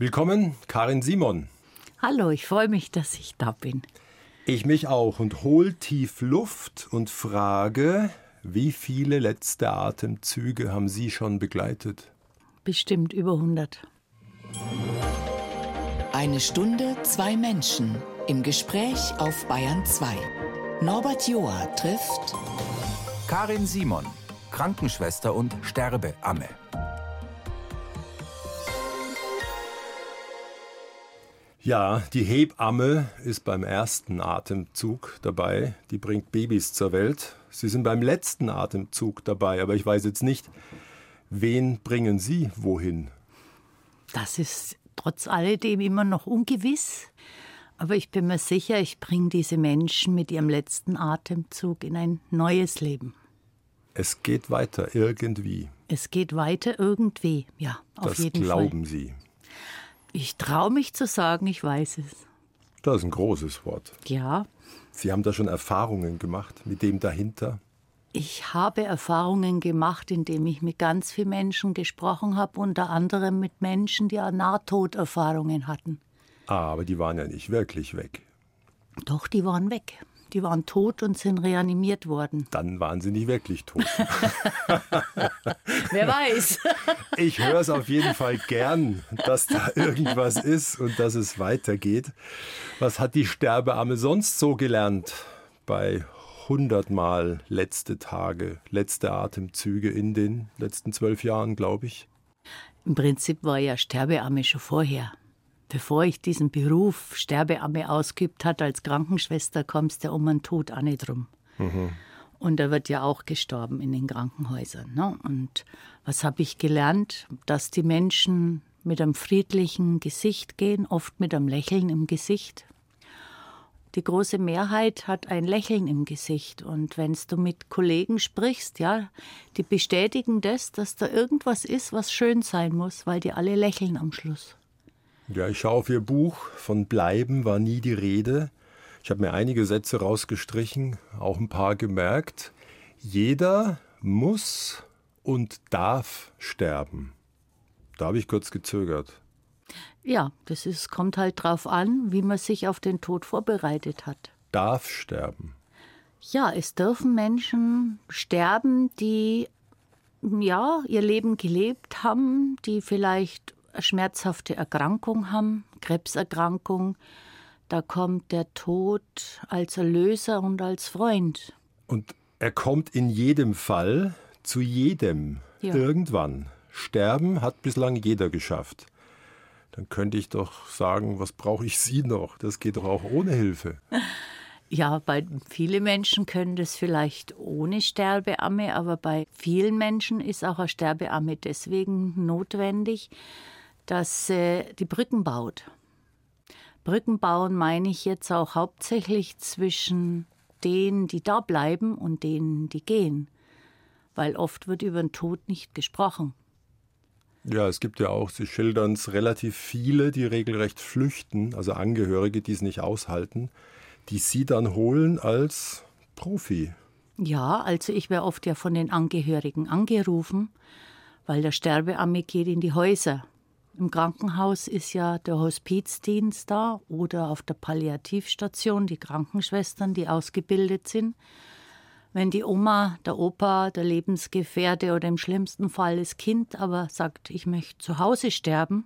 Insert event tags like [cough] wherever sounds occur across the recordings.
Willkommen, Karin Simon. Hallo, ich freue mich, dass ich da bin. Ich mich auch und hol tief Luft und frage, wie viele letzte Atemzüge haben Sie schon begleitet? Bestimmt über 100. Eine Stunde, zwei Menschen im Gespräch auf Bayern 2. Norbert Joa trifft Karin Simon, Krankenschwester und Sterbeamme. Ja, die Hebamme ist beim ersten Atemzug dabei. Die bringt Babys zur Welt. Sie sind beim letzten Atemzug dabei, aber ich weiß jetzt nicht, wen bringen Sie wohin? Das ist trotz alledem immer noch ungewiss. Aber ich bin mir sicher, ich bringe diese Menschen mit ihrem letzten Atemzug in ein neues Leben. Es geht weiter irgendwie. Es geht weiter irgendwie, ja, auf das jeden glauben Fall. Sie. Ich traue mich zu sagen, ich weiß es. Das ist ein großes Wort. Ja, Sie haben da schon Erfahrungen gemacht mit dem dahinter. ich habe Erfahrungen gemacht, indem ich mit ganz vielen Menschen gesprochen habe, unter anderem mit Menschen, die Nahtoderfahrungen hatten. Ah, aber die waren ja nicht wirklich weg. Doch, die waren weg. Die waren tot und sind reanimiert worden. Dann waren sie nicht wirklich tot. [laughs] Wer weiß. [laughs] Ich höre es auf jeden Fall gern, dass da irgendwas ist und dass es weitergeht. Was hat die Sterbeamme sonst so gelernt bei hundertmal letzte Tage, letzte Atemzüge in den letzten zwölf Jahren, glaube ich? Im Prinzip war ja Sterbeamme schon vorher. Bevor ich diesen Beruf Sterbeamme ausgeübt hat als Krankenschwester, kommst du um einen Tod auch nicht drum. Und da wird ja auch gestorben in den Krankenhäusern. Ne? Und was habe ich gelernt? Dass die Menschen mit einem friedlichen Gesicht gehen, oft mit einem Lächeln im Gesicht. Die große Mehrheit hat ein Lächeln im Gesicht. Und wenn du mit Kollegen sprichst, ja, die bestätigen das, dass da irgendwas ist, was schön sein muss, weil die alle lächeln am Schluss. Ja, ich schaue auf Ihr Buch. Von Bleiben war nie die Rede. Ich habe mir einige Sätze rausgestrichen, auch ein paar gemerkt. Jeder muss und darf sterben. Da habe ich kurz gezögert. Ja, das ist, kommt halt drauf an, wie man sich auf den Tod vorbereitet hat. Darf sterben. Ja, es dürfen Menschen sterben, die ja ihr Leben gelebt haben, die vielleicht schmerzhafte Erkrankung haben, Krebserkrankung. Da kommt der Tod als Erlöser und als Freund. Und er kommt in jedem Fall zu jedem. Ja. Irgendwann. Sterben hat bislang jeder geschafft. Dann könnte ich doch sagen, was brauche ich Sie noch? Das geht doch auch ohne Hilfe. [laughs] Ja, bei viele Menschen können das vielleicht ohne Sterbeamme, aber bei vielen Menschen ist auch eine Sterbeamme deswegen notwendig, dass sie die Brücken baut. Brücken bauen meine ich jetzt auch hauptsächlich zwischen denen, die da bleiben und denen, die gehen. Weil oft wird über den Tod nicht gesprochen. Ja, es gibt ja auch, Sie schildern es, relativ viele, die regelrecht flüchten, also Angehörige, die es nicht aushalten, die Sie dann holen als Profi. Ja, also ich werde oft ja von den Angehörigen angerufen, weil der Sterbeamme geht in die Häuser. Im Krankenhaus ist ja der Hospizdienst da oder auf der Palliativstation die Krankenschwestern, die ausgebildet sind. Wenn die Oma, der Opa, der Lebensgefährte oder im schlimmsten Fall das Kind aber sagt, ich möchte zu Hause sterben,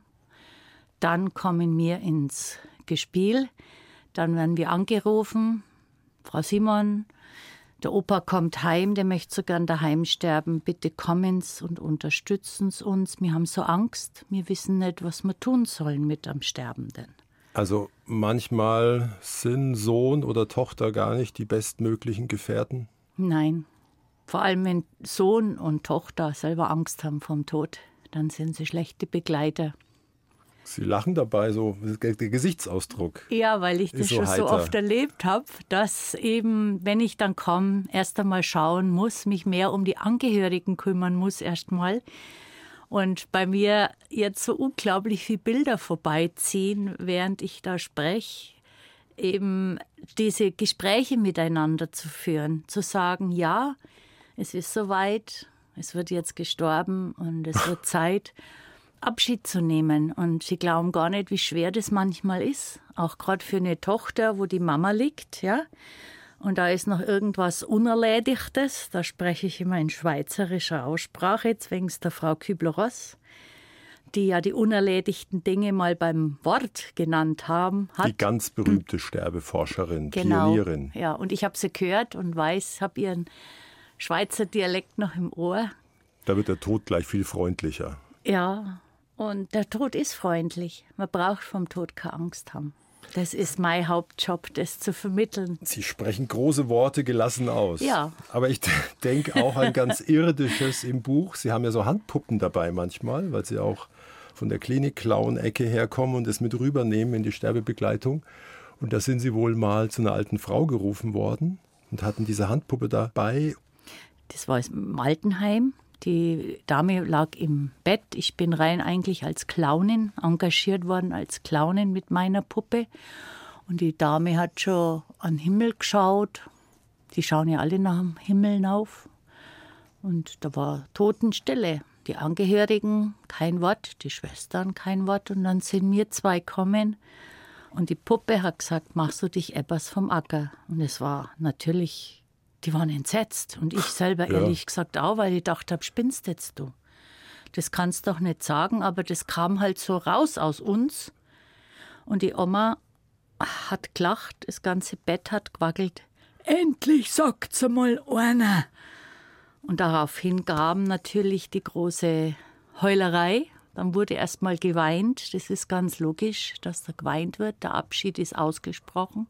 dann kommen wir ins Gespiel. Dann werden wir angerufen, Frau Simon, der Opa kommt heim, der möchte so gern daheim sterben. Bitte kommen Sie und unterstützen Sie uns. Wir haben so Angst, wir wissen nicht, was wir tun sollen mit am Sterbenden. Also manchmal sind Sohn oder Tochter gar nicht die bestmöglichen Gefährten. Nein, vor allem wenn Sohn und Tochter selber Angst haben vom Tod, dann sind sie schlechte Begleiter. Sie lachen dabei, so der Gesichtsausdruck. Ja, weil ich das so schon so heiter. oft erlebt habe, dass eben, wenn ich dann komme, erst einmal schauen muss, mich mehr um die Angehörigen kümmern muss erstmal. Und bei mir jetzt so unglaublich viele Bilder vorbeiziehen, während ich da spreche, eben diese Gespräche miteinander zu führen, zu sagen, ja, es ist soweit, es wird jetzt gestorben und es wird [laughs] Zeit. Abschied zu nehmen. Und sie glauben gar nicht, wie schwer das manchmal ist. Auch gerade für eine Tochter, wo die Mama liegt, ja. Und da ist noch irgendwas Unerledigtes. Da spreche ich immer in schweizerischer Aussprache, jetzt wegen der Frau Kübler-Ross die ja die unerledigten Dinge mal beim Wort genannt haben. Hat. Die ganz berühmte Sterbeforscherin, genau, Pionierin. Ja, und ich habe sie gehört und weiß, habe ihren Schweizer Dialekt noch im Ohr. Da wird der Tod gleich viel freundlicher. Ja, und der Tod ist freundlich. Man braucht vom Tod keine Angst haben. Das ist mein Hauptjob, das zu vermitteln. Sie sprechen große Worte gelassen aus. Ja. Aber ich [laughs] denke auch an ganz Irdisches im Buch. Sie haben ja so Handpuppen dabei manchmal, weil Sie auch von der Klinik-Clown-Ecke herkommen und es mit rübernehmen in die Sterbebegleitung. Und da sind Sie wohl mal zu einer alten Frau gerufen worden und hatten diese Handpuppe dabei. Das war im Altenheim. Die Dame lag im Bett. Ich bin rein eigentlich als Clownin engagiert worden, als Clownin mit meiner Puppe. Und die Dame hat schon an den Himmel geschaut. Die schauen ja alle nach dem Himmel auf. Und da war Totenstille. Die Angehörigen kein Wort, die Schwestern kein Wort. Und dann sind wir zwei kommen. Und die Puppe hat gesagt, machst du dich etwas vom Acker? Und es war natürlich die waren entsetzt. Und ich selber ja. ehrlich gesagt auch, weil ich dachte, spinnst jetzt du? Das kannst du doch nicht sagen, aber das kam halt so raus aus uns. Und die Oma hat gelacht, das ganze Bett hat gewackelt. Endlich sagt's einmal einer. Und daraufhin gaben natürlich die große Heulerei. Dann wurde erst mal geweint. Das ist ganz logisch, dass da geweint wird. Der Abschied ist ausgesprochen.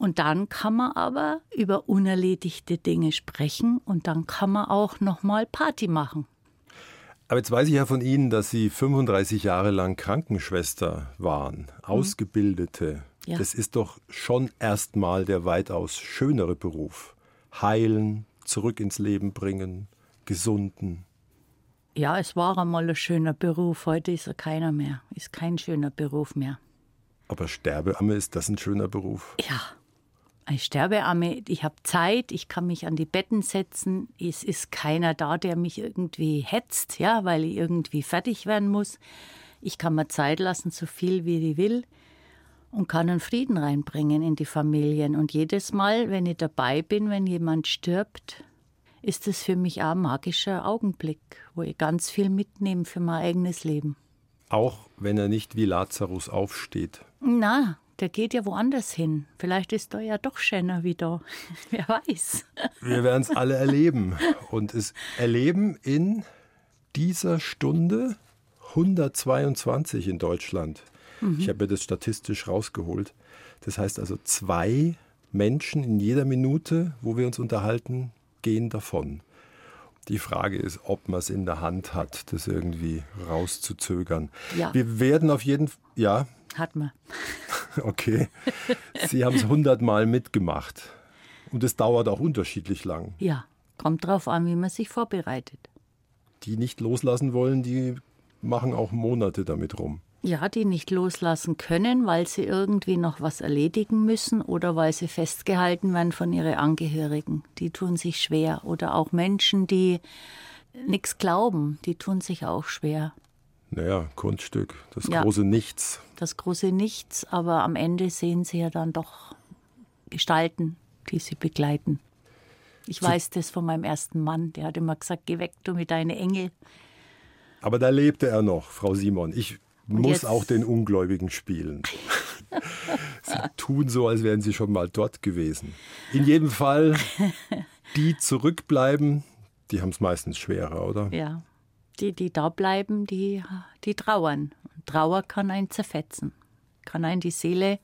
Und dann kann man aber über unerledigte Dinge sprechen und dann kann man auch noch mal Party machen. Aber jetzt weiß ich ja von Ihnen, dass Sie 35 Jahre lang Krankenschwester waren, mhm. Ausgebildete. Ja. Das ist doch schon erstmal der weitaus schönere Beruf. Heilen, zurück ins Leben bringen, gesunden. Ja, es war einmal ein schöner Beruf. Heute ist er keiner mehr. Ist kein schöner Beruf mehr. Aber Sterbeamme, ist das ein schöner Beruf? Ja, ich sterbearme, ich habe Zeit, ich kann mich an die Betten setzen. Es ist keiner da, der mich irgendwie hetzt, ja, weil ich irgendwie fertig werden muss. Ich kann mir Zeit lassen, so viel wie ich will und kann einen Frieden reinbringen in die Familien. Und jedes Mal, wenn ich dabei bin, wenn jemand stirbt, ist es für mich auch ein magischer Augenblick, wo ich ganz viel mitnehme für mein eigenes Leben. Auch wenn er nicht wie Lazarus aufsteht. Na, der geht ja woanders hin. Vielleicht ist er ja doch schöner wie da. [laughs] Wer weiß. Wir werden es alle erleben. Und es erleben in dieser Stunde 122 in Deutschland. Mhm. Ich habe mir das statistisch rausgeholt. Das heißt also, zwei Menschen in jeder Minute, wo wir uns unterhalten, gehen davon. Die Frage ist, ob man es in der Hand hat, das irgendwie rauszuzögern. Ja. Wir werden auf jeden Fall, ja. Hat man. [laughs] Okay. Sie haben es hundertmal mitgemacht. Und es dauert auch unterschiedlich lang. Ja, kommt drauf an, wie man sich vorbereitet. Die nicht loslassen wollen, die machen auch Monate damit rum. Ja, die nicht loslassen können, weil sie irgendwie noch was erledigen müssen oder weil sie festgehalten werden von ihren Angehörigen. Die tun sich schwer. Oder auch Menschen, die nichts glauben, die tun sich auch schwer. Naja, Kunststück, das ja, große Nichts. Das große Nichts, aber am Ende sehen sie ja dann doch Gestalten, die sie begleiten. Ich so. weiß das von meinem ersten Mann, der hat immer gesagt, geh weg, du mit deinen Engel. Aber da lebte er noch, Frau Simon. Ich Und muss auch den Ungläubigen spielen. [laughs] sie tun so, als wären sie schon mal dort gewesen. In jedem Fall, die [laughs] zurückbleiben, die haben es meistens schwerer, oder? Ja die, die da bleiben, die, die trauern. Trauer kann einen zerfetzen, kann einen die Seele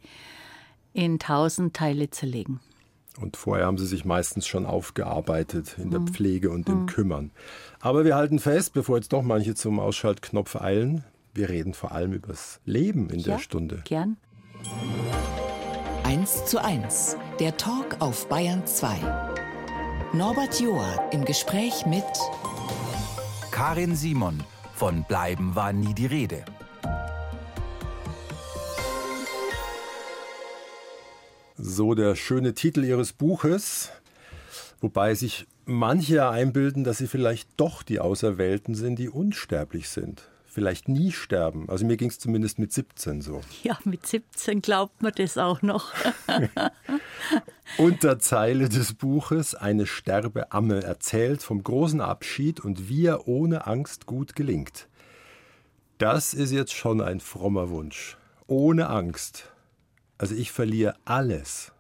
in tausend Teile zerlegen. Und vorher haben sie sich meistens schon aufgearbeitet in der mhm. Pflege und im mhm. Kümmern. Aber wir halten fest, bevor jetzt doch manche zum Ausschaltknopf eilen, wir reden vor allem über das Leben in ja, der Stunde. Gern. 1 zu 1, der Talk auf Bayern 2. Norbert Joa im Gespräch mit Karin Simon. Von Bleiben war nie die Rede. So der schöne Titel Ihres Buches, wobei sich manche einbilden, dass Sie vielleicht doch die Auserwählten sind, die unsterblich sind. Vielleicht nie sterben. Also mir ging es zumindest mit 17 so. Ja, mit 17 glaubt man das auch noch. [laughs] Unterzeile des Buches Eine Sterbeamme erzählt vom großen Abschied und wie er ohne Angst gut gelingt. Das ist jetzt schon ein frommer Wunsch. Ohne Angst. Also ich verliere alles.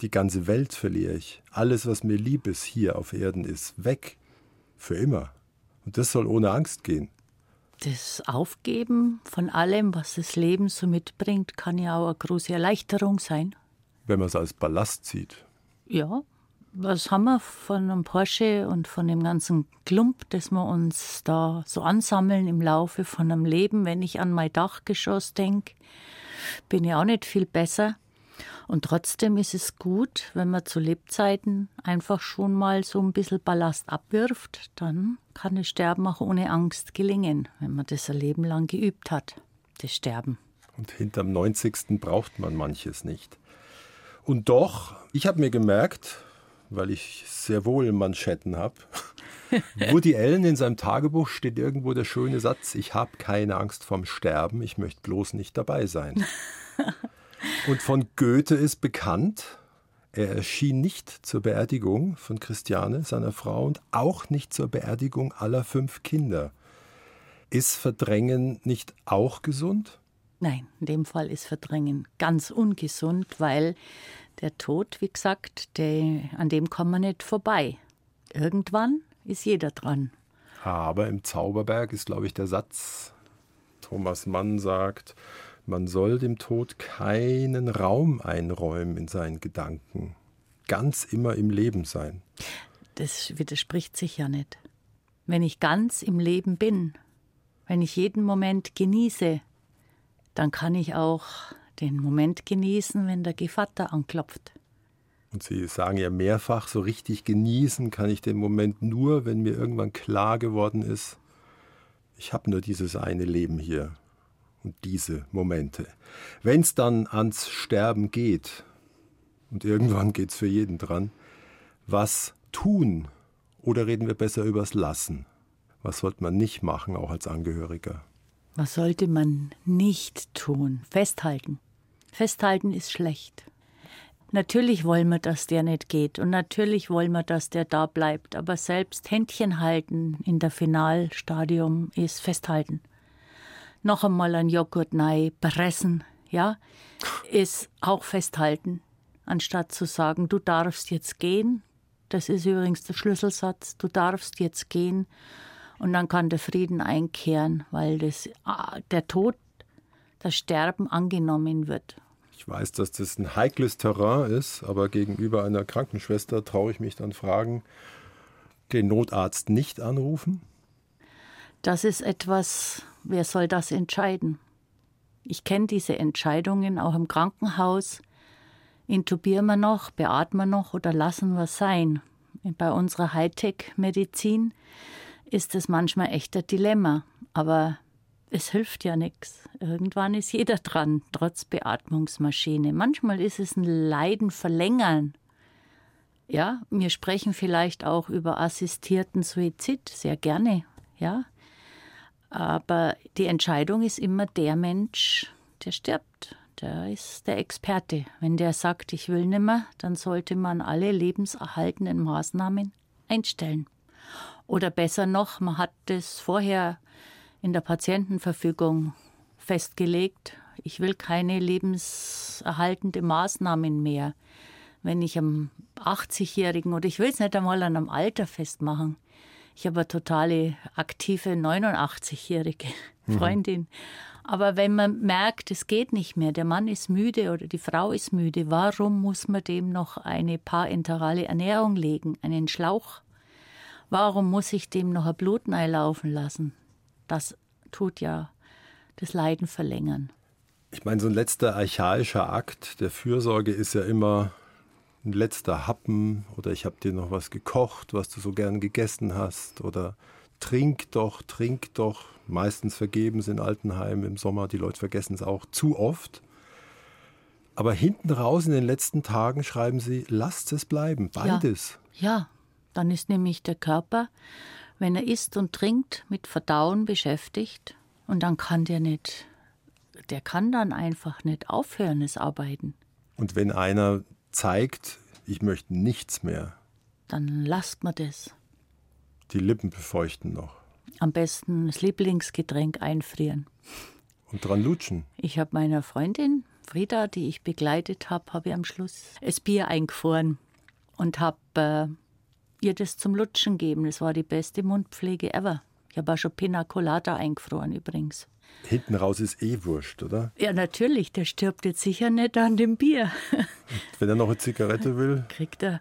Die ganze Welt verliere ich. Alles, was mir lieb ist hier auf Erden, ist weg. Für immer. Und das soll ohne Angst gehen. Das Aufgeben von allem, was das Leben so mitbringt, kann ja auch eine große Erleichterung sein. Wenn man es als Ballast sieht. Ja, was haben wir von einem Porsche und von dem ganzen Klump, das wir uns da so ansammeln im Laufe von einem Leben? Wenn ich an mein Dachgeschoss denke, bin ich auch nicht viel besser. Und trotzdem ist es gut, wenn man zu Lebzeiten einfach schon mal so ein bisschen Ballast abwirft, dann kann das Sterben auch ohne Angst gelingen, wenn man das ein Leben lang geübt hat, das Sterben. Und hinterm 90. braucht man manches nicht. Und doch, ich habe mir gemerkt, weil ich sehr wohl Manschetten habe, [laughs] Woody Allen in seinem Tagebuch steht irgendwo der schöne Satz, ich habe keine Angst vorm Sterben, ich möchte bloß nicht dabei sein. [laughs] Und von Goethe ist bekannt, er erschien nicht zur Beerdigung von Christiane, seiner Frau, und auch nicht zur Beerdigung aller fünf Kinder. Ist Verdrängen nicht auch gesund? Nein, in dem Fall ist Verdrängen ganz ungesund, weil der Tod, wie gesagt, der, an dem kommt man nicht vorbei. Irgendwann ist jeder dran. Aber im Zauberberg ist, glaube ich, der Satz, Thomas Mann sagt, man soll dem Tod keinen Raum einräumen in seinen Gedanken. Ganz immer im Leben sein. Das widerspricht sich ja nicht. Wenn ich ganz im Leben bin, wenn ich jeden Moment genieße, dann kann ich auch den Moment genießen, wenn der Gevatter anklopft. Und Sie sagen ja mehrfach, so richtig genießen kann ich den Moment nur, wenn mir irgendwann klar geworden ist, ich habe nur dieses eine Leben hier und diese Momente. Wenn es dann ans Sterben geht, und irgendwann geht es für jeden dran, was tun? Oder reden wir besser übers Lassen? Was sollte man nicht machen, auch als Angehöriger? Was sollte man nicht tun? Festhalten. Festhalten ist schlecht. Natürlich wollen wir, dass der nicht geht und natürlich wollen wir, dass der da bleibt, aber selbst Händchen halten in der Finalstadium ist festhalten noch einmal ein Joghurt nei pressen, ja, ist auch festhalten, anstatt zu sagen, du darfst jetzt gehen. Das ist übrigens der Schlüsselsatz, du darfst jetzt gehen und dann kann der Frieden einkehren, weil das, ah, der Tod, das Sterben angenommen wird. Ich weiß, dass das ein heikles Terrain ist, aber gegenüber einer Krankenschwester traue ich mich dann fragen, den Notarzt nicht anrufen? Das ist etwas, wer soll das entscheiden? Ich kenne diese Entscheidungen auch im Krankenhaus. Intubieren wir noch, beatmen wir noch oder lassen wir sein? Bei unserer Hightech-Medizin ist es manchmal echt ein Dilemma, aber es hilft ja nichts. Irgendwann ist jeder dran, trotz Beatmungsmaschine. Manchmal ist es ein Leiden verlängern. Ja, wir sprechen vielleicht auch über assistierten Suizid sehr gerne. Ja, aber die Entscheidung ist immer der Mensch, der stirbt. Der ist der Experte. Wenn der sagt, ich will nimmer, dann sollte man alle lebenserhaltenden Maßnahmen einstellen. Oder besser noch, man hat das vorher in der Patientenverfügung festgelegt. Ich will keine lebenserhaltende Maßnahmen mehr. Wenn ich am 80-Jährigen oder ich will es nicht einmal an einem Alter festmachen, ich habe eine totale aktive 89-jährige mhm. Freundin. Mhm. Aber wenn man merkt, es geht nicht mehr, der Mann ist müde oder die Frau ist müde, warum muss man dem noch eine parenterale Ernährung legen, einen Schlauch? Warum muss ich dem noch ein Blutnei laufen lassen? Das tut ja das Leiden verlängern. Ich meine, so ein letzter archaischer Akt der Fürsorge ist ja immer ein letzter Happen oder ich habe dir noch was gekocht, was du so gern gegessen hast oder trink doch, trink doch. Meistens vergeben es in Altenheimen im Sommer, die Leute vergessen es auch zu oft. Aber hinten raus in den letzten Tagen schreiben sie, lasst es bleiben, beides. Ja, ja, dann ist nämlich der Körper, wenn er isst und trinkt, mit Verdauen beschäftigt Und dann kann der nicht, der kann dann einfach nicht aufhören, das Arbeiten. Und wenn einer zeigt, ich möchte nichts mehr, Dann lasst man das. die Lippen befeuchten noch Am besten das Lieblingsgetränk einfrieren. und dran lutschen. Ich habe meiner Freundin Frieda, die ich begleitet habe, habe ich am Schluss das Bier eingefroren und habe äh, ihr das zum Lutschen gegeben. Das war die beste Mundpflege ever. Ich habe auch schon Pina Colada eingefroren übrigens. Hinten raus ist eh wurscht, oder? Ja, natürlich, der stirbt jetzt sicher nicht an dem Bier. Wenn er noch eine Zigarette [laughs] will, Kriegt er.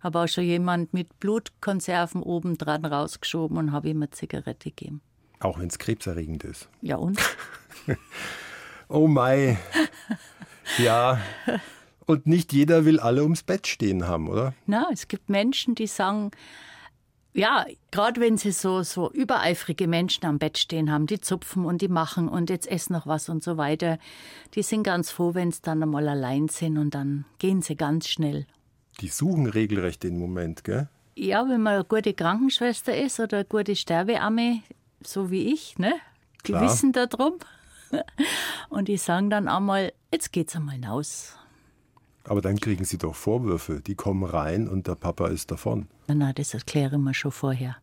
Habe auch schon jemand mit Blutkonserven oben dran rausgeschoben und habe ihm eine Zigarette gegeben. auch wenn es krebserregend ist. Ja und? [laughs] Oh mei. Ja. Und nicht jeder will alle ums Bett stehen haben, oder? Na, es gibt Menschen, die sagen, ja, gerade wenn sie so, so übereifrige Menschen am Bett stehen haben, die zupfen und die machen und jetzt ess noch was und so weiter, die sind ganz froh, wenn sie dann einmal allein sind und dann gehen sie ganz schnell. Die suchen regelrecht den Moment, gell? Ja, wenn man eine gute Krankenschwester ist oder eine gute Sterbeamme, so wie ich, ne? Die Klar. wissen darum. [laughs] Und die sagen dann einmal, jetzt geht's einmal hinaus. Aber dann kriegen sie doch Vorwürfe. Die kommen rein und der Papa ist davon. Na, na, das erkläre ich mir schon vorher.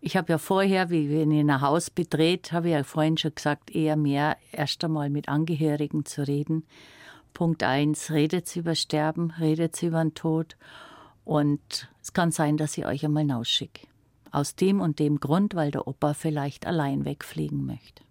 Ich habe ja vorher, wie wenn ich ein Haus betrete, habe ich ja vorhin schon gesagt, eher mehr erst einmal mit Angehörigen zu reden. Punkt eins, redet über Sterben, redet über den Tod. Und es kann sein, dass ich euch einmal hinausschicke. Aus dem und dem Grund, weil der Opa vielleicht allein wegfliegen möchte.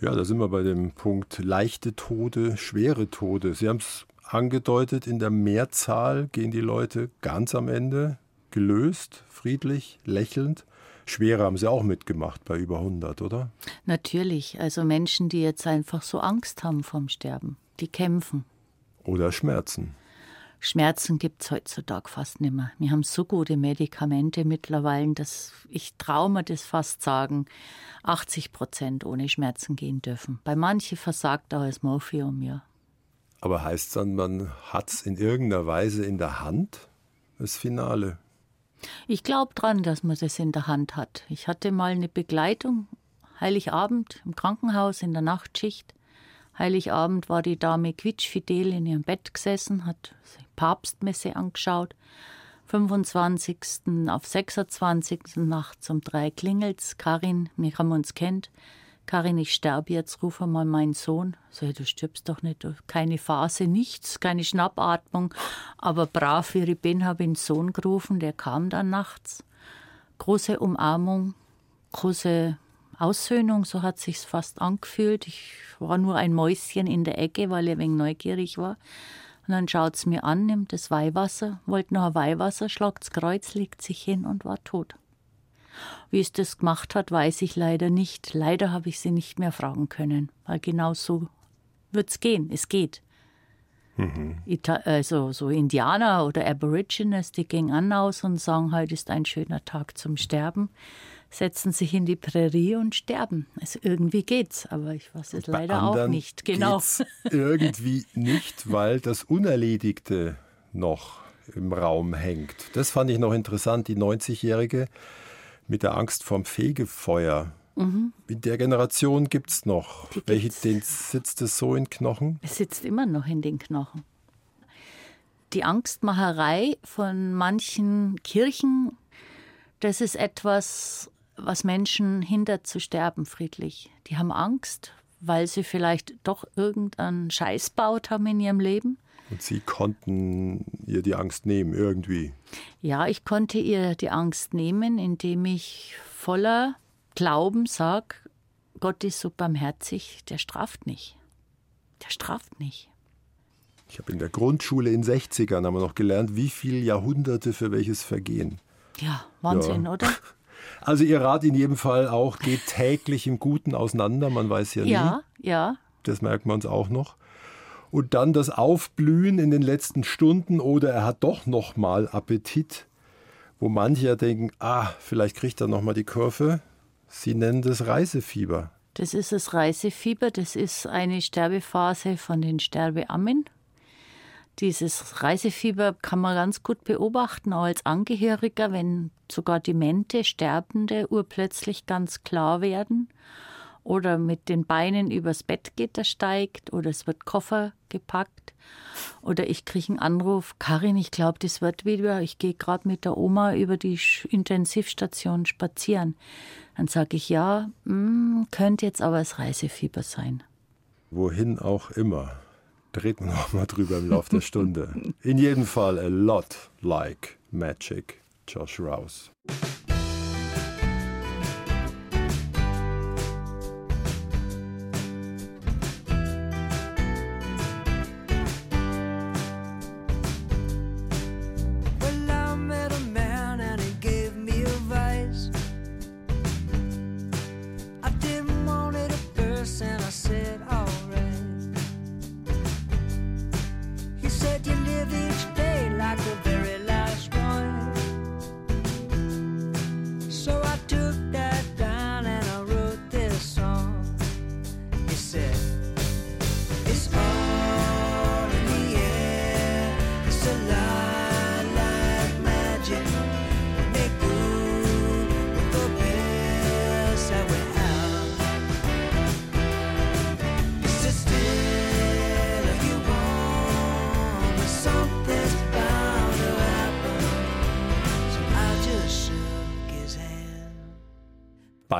Ja, da sind wir bei dem Punkt leichte Tode, schwere Tode. Sie haben es angedeutet, in der Mehrzahl gehen die Leute ganz am Ende gelöst, friedlich, lächelnd. Schwere haben sie auch mitgemacht bei über 100, oder? Natürlich, also Menschen, die jetzt einfach so Angst haben vom Sterben, die kämpfen. Oder Schmerzen. Schmerzen gibt es heutzutage fast nicht mehr. Wir haben so gute Medikamente mittlerweile, dass ich traue mir das fast sagen, 80 Prozent ohne Schmerzen gehen dürfen. Bei manchen versagt auch das Morphium, ja. Aber heißt dann, man hat es in irgendeiner Weise in der Hand, das Finale? Ich glaube dran, dass man das in der Hand hat. Ich hatte mal eine Begleitung, Heiligabend im Krankenhaus in der Nachtschicht. Heiligabend war die Dame quietschfidel in ihrem Bett gesessen, hat Papstmesse angeschaut. 25. auf 26. nachts um drei klingelt's. Karin, wir haben uns kennt. Karin, ich sterbe jetzt, ruf mal meinen Sohn. So, du stirbst doch nicht, keine Phase, nichts, keine Schnappatmung. Aber brav wie ich bin, habe ich den Sohn gerufen, der kam dann nachts. Große Umarmung, große Aussöhnung, so hat sich's fast angefühlt. Ich war nur ein Mäuschen in der Ecke, weil ich ein wenig neugierig war. Und dann schaut's mir an, nimmt das Weihwasser, wollte noch ein Weihwasser, schlagt's Kreuz, legt sich hin und war tot. Wie es das gemacht hat, weiß ich leider nicht. Leider habe ich sie nicht mehr fragen können, weil genau so wird's gehen. Es geht. Ita also so Indianer oder Aborigines, die gehen an aus und sagen, heute ist ein schöner Tag zum Sterben, setzen sich in die Prärie und sterben. Also irgendwie geht's, aber ich weiß es leider auch nicht. Genau. irgendwie [laughs] nicht, weil das Unerledigte noch im Raum hängt. Das fand ich noch interessant, die 90-Jährige mit der Angst vorm Fegefeuer. In der Generation gibt es noch. Mhm. Die Welche, gibt's. den sitzt es so in Knochen? Es sitzt immer noch in den Knochen. Die Angstmacherei von manchen Kirchen, das ist etwas, was Menschen hindert zu sterben friedlich. Die haben Angst, weil sie vielleicht doch irgendeinen Scheiß baut haben in ihrem Leben. Und sie konnten ihr die Angst nehmen, irgendwie. Ja, ich konnte ihr die Angst nehmen, indem ich voller Glauben sag, Gott ist so barmherzig, der straft nicht. Der straft nicht. Ich habe in der Grundschule in 60ern haben wir noch gelernt, wie viele Jahrhunderte für welches Vergehen. Ja, Wahnsinn, Ja. oder? [laughs] Also ihr Rat in jedem Fall auch, geht täglich im Guten auseinander, man weiß ja nie. Ja, ja. Das merkt man uns auch noch. Und dann das Aufblühen in den letzten Stunden oder er hat doch noch mal Appetit, wo manche ja denken, ah, vielleicht kriegt er noch mal die Kurve. Sie nennen das Reisefieber. Das ist das Reisefieber, das ist eine Sterbephase von den Sterbeammen. Dieses Reisefieber kann man ganz gut beobachten, auch als Angehöriger, wenn sogar demente Sterbende urplötzlich ganz klar werden oder mit den Beinen übers Bettgitter steigt oder es wird Koffer gepackt oder ich kriege einen Anruf, Karin, ich glaube, das wird wieder, ich gehe gerade mit der Oma über die Intensivstation spazieren. Dann sage ich, ja, mh, hm, könnte jetzt aber das Reisefieber sein. Wohin auch immer. Dreht man auch mal drüber im Laufe der Stunde. In jedem Fall a lot like magic. Josh Rouse.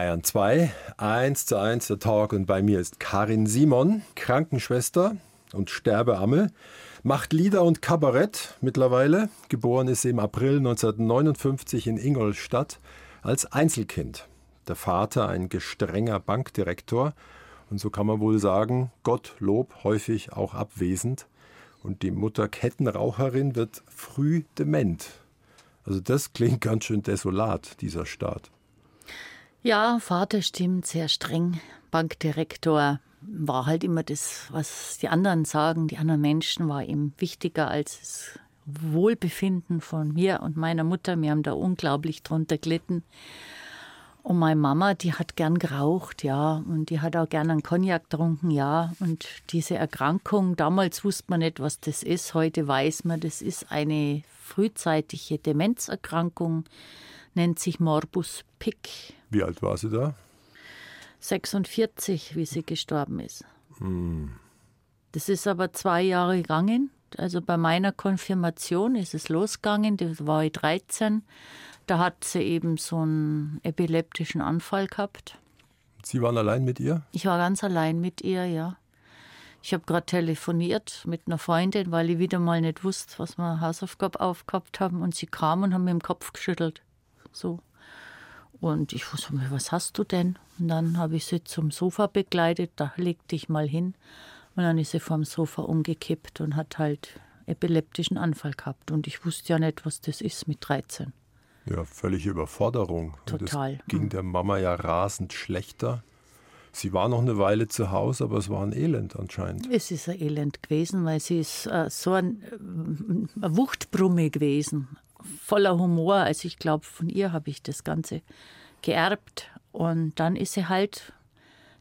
Bayern 2, 1 zu 1 der Talk und bei mir ist Karin Simon, Krankenschwester und Sterbeamme, macht Lieder und Kabarett mittlerweile. Geboren ist sie im April 1959 in Ingolstadt als Einzelkind. Der Vater ein gestrenger Bankdirektor und so kann man wohl sagen, Gottlob häufig auch abwesend. Und die Mutter Kettenraucherin wird früh dement. Also das klingt ganz schön desolat, dieser Staat. Ja, Vater stimmt, sehr streng. Bankdirektor war halt immer das, was die anderen sagen, die anderen Menschen war ihm wichtiger als das Wohlbefinden von mir und meiner Mutter. Wir haben da unglaublich drunter gelitten. Und meine Mama, die hat gern geraucht, ja, und die hat auch gern einen Cognac getrunken, ja. Und diese Erkrankung, damals wusste man nicht, was das ist. Heute weiß man, das ist eine frühzeitige Demenzerkrankung, nennt sich Morbus Pick. Wie alt war sie da? 46, wie sie gestorben ist. Hm. Das ist aber zwei Jahre gegangen. Also bei meiner Konfirmation ist es losgegangen, da war ich 13. Da hat sie eben so einen epileptischen Anfall gehabt. Sie waren allein mit ihr? Ich war ganz allein mit ihr, ja. Ich habe gerade telefoniert mit einer Freundin, weil ich wieder mal nicht wusste, was wir Hausaufgabe aufgehabt haben. Und sie kam und haben mir im Kopf geschüttelt. So. Und ich wusste mir, was hast du denn? Und dann habe ich sie zum Sofa begleitet, da legte ich mal hin. Und dann ist sie vom Sofa umgekippt und hat halt epileptischen Anfall gehabt. Und ich wusste ja nicht, was das ist mit 13. Ja, völlige Überforderung. Total. Das ging der Mama ja rasend schlechter. Sie war noch eine Weile zu Hause, aber es war ein Elend anscheinend. Es ist ein Elend gewesen, weil sie ist äh, so ein, äh, eine Wuchtbrumme gewesen voller Humor. Also ich glaube, von ihr habe ich das Ganze geerbt. Und dann ist sie halt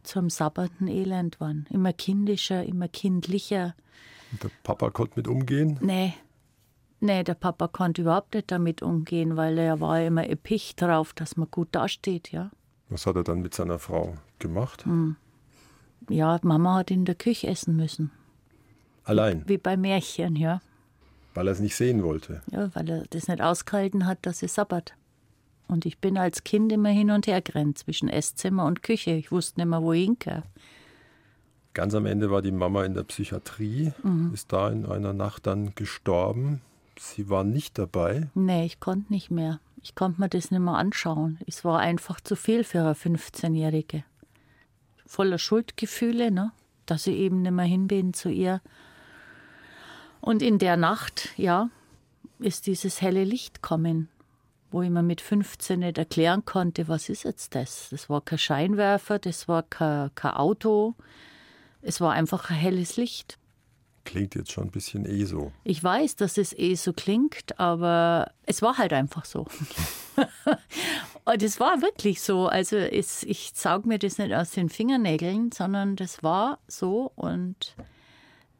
zum sabbernden Elend geworden. Immer kindischer, immer kindlicher. Und der Papa konnte mit umgehen? Nee. Nee, der Papa konnte überhaupt nicht damit umgehen, weil er war immer epicht drauf, dass man gut dasteht, ja. Was hat er dann mit seiner Frau gemacht? Hm. Ja, Mama hat in der Küche essen müssen. Allein? Wie bei Märchen, ja. Weil er es nicht sehen wollte. Ja, weil er das nicht ausgehalten hat, dass es sabbert. Und ich bin als Kind immer hin und her gerannt zwischen Esszimmer und Küche. Ich wusste nicht mehr, wo ich hinkomme. Ganz am Ende war die Mama in der Psychiatrie, mhm. ist da in einer Nacht dann gestorben. Sie war nicht dabei. Nee, ich konnte nicht mehr. Ich konnte mir das nicht mehr anschauen. Es war einfach zu viel für eine 15-Jährige. Voller Schuldgefühle, ne? dass ich eben nicht mehr hin bin zu ihr. Und in der Nacht, ja, ist dieses helle Licht kommen, wo ich mir mit 15 nicht erklären konnte, was ist jetzt das? Das war kein Scheinwerfer, das war kein, kein Auto, es war einfach ein helles Licht. Klingt jetzt schon ein bisschen eh so. Ich weiß, dass es eh so klingt, aber es war halt einfach so. [laughs] und es war wirklich so. Also es, ich saug mir das nicht aus den Fingernägeln, sondern das war so und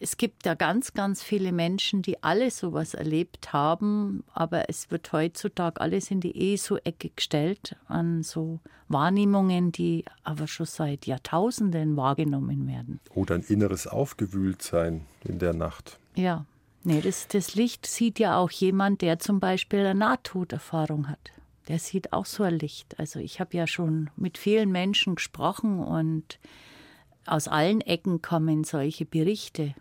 es gibt ja ganz, ganz viele Menschen, die alle sowas erlebt haben, aber es wird heutzutage alles in die ESO-Ecke gestellt an so Wahrnehmungen, die aber schon seit Jahrtausenden wahrgenommen werden. Oder ein inneres Aufgewühltsein in der Nacht. Ja, nee, das, das Licht sieht ja auch jemand, der zum Beispiel eine Nahtoderfahrung hat. Der sieht auch so ein Licht. Also ich habe ja schon mit vielen Menschen gesprochen und aus allen Ecken kommen solche Berichte.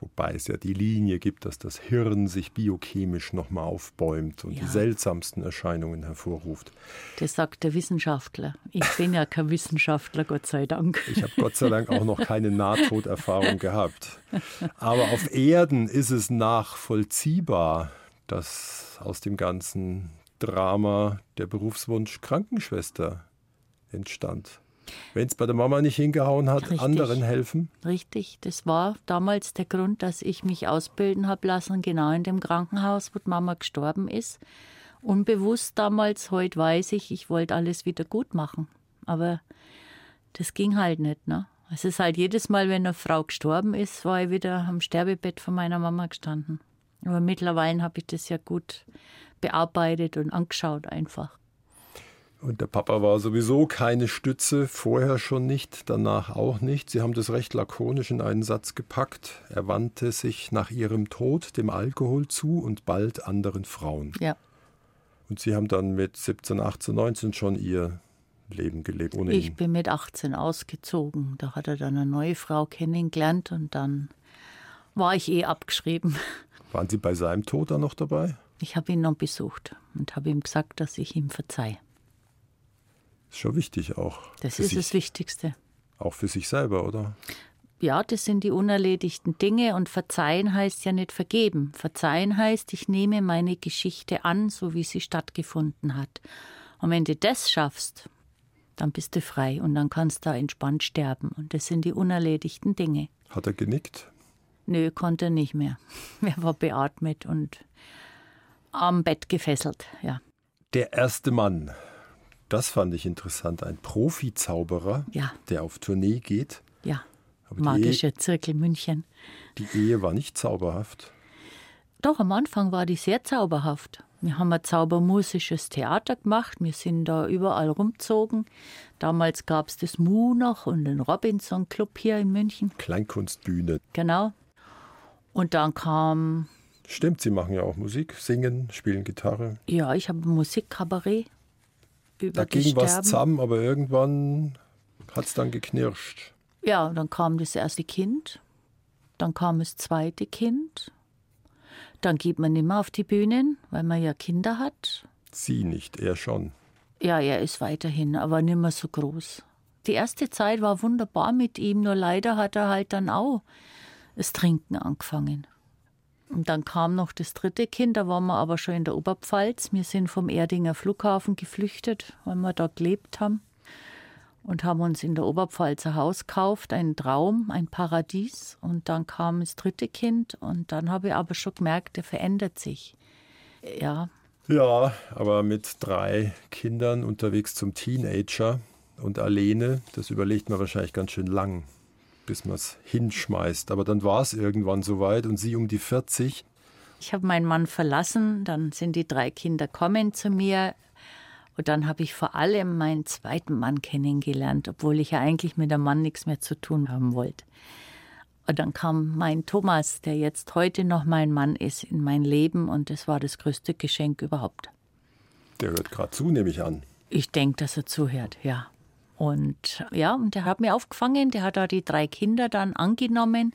Wobei es ja die Linie gibt, dass das Hirn sich biochemisch nochmal aufbäumt und Ja. die seltsamsten Erscheinungen hervorruft. Das sagt der Wissenschaftler. Ich bin ja kein Wissenschaftler, Gott sei Dank. Ich habe Gott sei Dank auch noch keine Nahtoderfahrung [laughs] gehabt. Aber auf Erden ist es nachvollziehbar, dass aus dem ganzen Drama der Berufswunsch Krankenschwester entstand. Wenn es bei der Mama nicht hingehauen hat, Richtig. anderen helfen. Richtig, das war damals der Grund, dass ich mich ausbilden habe lassen, genau in dem Krankenhaus, wo die Mama gestorben ist. Unbewusst damals, heute weiß ich, ich wollte alles wieder gut machen. Aber das ging halt nicht. Ne? Es ist halt jedes Mal, wenn eine Frau gestorben ist, war ich wieder am Sterbebett von meiner Mama gestanden. Aber mittlerweile habe ich das ja gut bearbeitet und angeschaut einfach. Und der Papa war sowieso keine Stütze, vorher schon nicht, danach auch nicht. Sie haben das recht lakonisch in einen Satz gepackt. Er wandte sich nach ihrem Tod dem Alkohol zu und bald anderen Frauen. Ja. Und Sie haben dann mit 17, 18, 19 schon Ihr Leben gelebt ohne Ich ihn. bin mit 18 ausgezogen. Da hat er dann eine neue Frau kennengelernt und dann war ich eh abgeschrieben. [laughs] Waren Sie bei seinem Tod dann noch dabei? Ich habe ihn noch besucht und habe ihm gesagt, dass ich ihm verzeihe. Ist schon wichtig auch. Das ist sich, das Wichtigste. Auch für sich selber, oder? Ja, das sind die unerledigten Dinge und verzeihen heißt ja nicht vergeben. Verzeihen heißt, ich nehme meine Geschichte an, so wie sie stattgefunden hat. Und wenn du das schaffst, dann bist du frei und dann kannst du da entspannt sterben. Und das sind die unerledigten Dinge. Hat er genickt? Nö, konnte er nicht mehr. [laughs] Er war beatmet und am Bett gefesselt, ja. Der erste Mann. Das fand ich interessant. Ein Profi-Zauberer, Ja. der auf Tournee geht. Ja. Magischer Zirkel München. Die Ehe war nicht zauberhaft. Doch, am Anfang war die sehr zauberhaft. Wir haben ein zaubermusisches Theater gemacht. Wir sind da überall rumgezogen. Damals gab es das Mu noch und den Robinson Club hier in München. Kleinkunstbühne. Genau. Und dann kam, Stimmt, Sie machen ja auch Musik, singen, spielen Gitarre. ja, ich habe ein Musikkabarett über Da ging was zusammen, aber irgendwann hat es dann geknirscht. Ja, dann kam das erste Kind, dann kam das zweite Kind, dann geht man mehr auf die Bühnen, weil man ja Kinder hat. Sie nicht, er schon. Ja, er ist weiterhin, aber nicht mehr so groß. Die erste Zeit war wunderbar mit ihm, nur leider hat er halt dann auch das Trinken angefangen. Und dann kam noch das dritte Kind, da waren wir aber schon in der Oberpfalz. Wir sind vom Erdinger Flughafen geflüchtet, weil wir da gelebt haben. Und haben uns in der Oberpfalz ein Haus gekauft, ein Traum, ein Paradies. Und dann kam das dritte Kind und dann habe ich aber schon gemerkt, der verändert sich. Ja, Ja, aber mit drei Kindern unterwegs zum Teenager und alleine, das überlegt man wahrscheinlich ganz schön lang, bis man es hinschmeißt. Aber dann war es irgendwann soweit und sie um die 40. Ich habe meinen Mann verlassen, dann sind die drei Kinder kommen zu mir und dann habe ich vor allem meinen zweiten Mann kennengelernt, obwohl ich ja eigentlich mit dem Mann nichts mehr zu tun haben wollte. Und dann kam mein Thomas, der jetzt heute noch mein Mann ist, in mein Leben und das war das größte Geschenk überhaupt. Der hört gerade zu, nehme ich an. Ich denke, dass er zuhört, ja. Und ja, und der hat mir aufgefangen, der hat da die drei Kinder dann angenommen.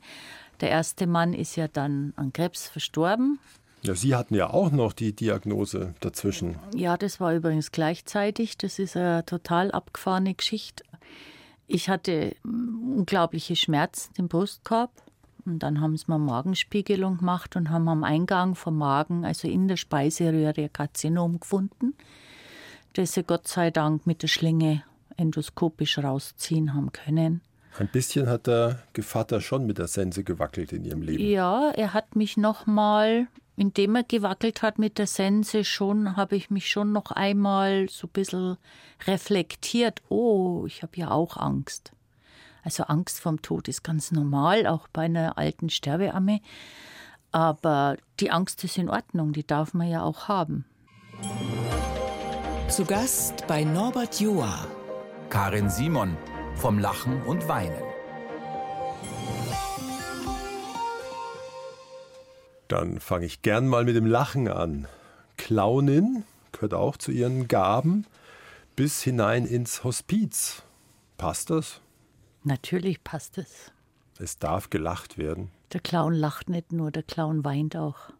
Der erste Mann ist ja dann an Krebs verstorben. Ja, Sie hatten ja auch noch die Diagnose dazwischen. Ja, das war übrigens gleichzeitig. Das ist eine total abgefahrene Geschichte. Ich hatte mm, unglaubliche Schmerzen im Brustkorb. Und dann haben sie mir Magenspiegelung gemacht und haben am Eingang vom Magen, also in der Speiseröhre, ein Karzinom gefunden, das sie Gott sei Dank mit der Schlinge endoskopisch rausziehen haben können. Ein bisschen hat der Gevatter schon mit der Sense gewackelt in ihrem Leben. Ja, er hat mich noch mal, indem er gewackelt hat mit der Sense, schon habe ich mich schon noch einmal so ein bisschen reflektiert. Oh, ich habe ja auch Angst. Also Angst vom Tod ist ganz normal, auch bei einer alten Sterbeamme. Aber die Angst ist in Ordnung, die darf man ja auch haben. Zu Gast bei Norbert Joa. Karin Simon vom Lachen und Weinen. Dann fange ich gern mal mit dem Lachen an. Clownin gehört auch zu ihren Gaben bis hinein ins Hospiz. Passt das? Natürlich passt es. Es darf gelacht werden. Der Clown lacht nicht nur, der Clown weint auch.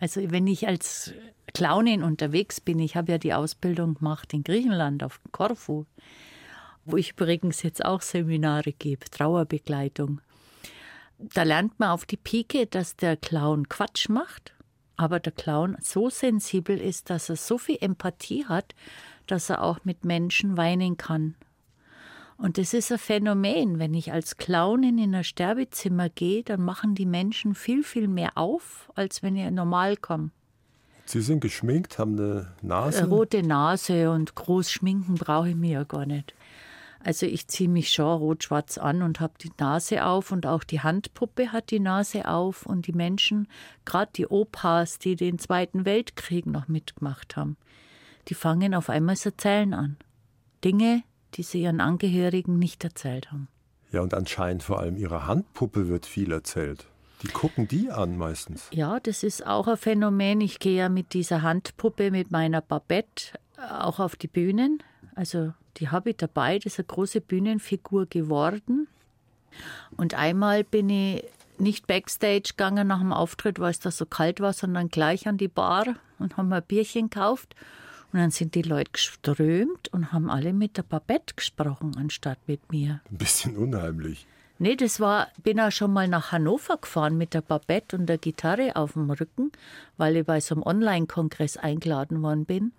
Also wenn ich als Clownin unterwegs bin, ich habe ja die Ausbildung gemacht in Griechenland auf Korfu, wo ich übrigens jetzt auch Seminare gebe, Trauerbegleitung. Da lernt man auf die Pike, dass der Clown Quatsch macht, aber der Clown so sensibel ist, dass er so viel Empathie hat, dass er auch mit Menschen weinen kann. Und das ist ein Phänomen. Wenn ich als Clownin in ein Sterbezimmer gehe, dann machen die Menschen viel, viel mehr auf, als wenn ich normal komme. Sie sind geschminkt, haben eine Nase. Eine rote Nase und groß schminken brauche ich mir ja gar nicht. Also ich ziehe mich schon rot-schwarz an und habe die Nase auf und auch die Handpuppe hat die Nase auf und die Menschen, gerade die Opas, die den Zweiten Weltkrieg noch mitgemacht haben, die fangen auf einmal zu erzählen an. Dinge, die sie ihren Angehörigen nicht erzählt haben. Ja, und anscheinend vor allem ihrer Handpuppe wird viel erzählt. Die gucken die an meistens. Ja, das ist auch ein Phänomen. Ich gehe ja mit dieser Handpuppe, mit meiner Babette auch auf die Bühnen. Also die habe ich dabei. Das ist eine große Bühnenfigur geworden. Und einmal bin ich nicht backstage gegangen nach dem Auftritt, weil es da so kalt war, sondern gleich an die Bar und haben ein Bierchen gekauft. Und dann sind die Leute geströmt und haben alle mit der Babette gesprochen, anstatt mit mir. Ein bisschen unheimlich. Nee, das war, bin auch schon mal nach Hannover gefahren mit der Babette und der Gitarre auf dem Rücken, weil ich bei so einem Online-Kongress eingeladen worden bin.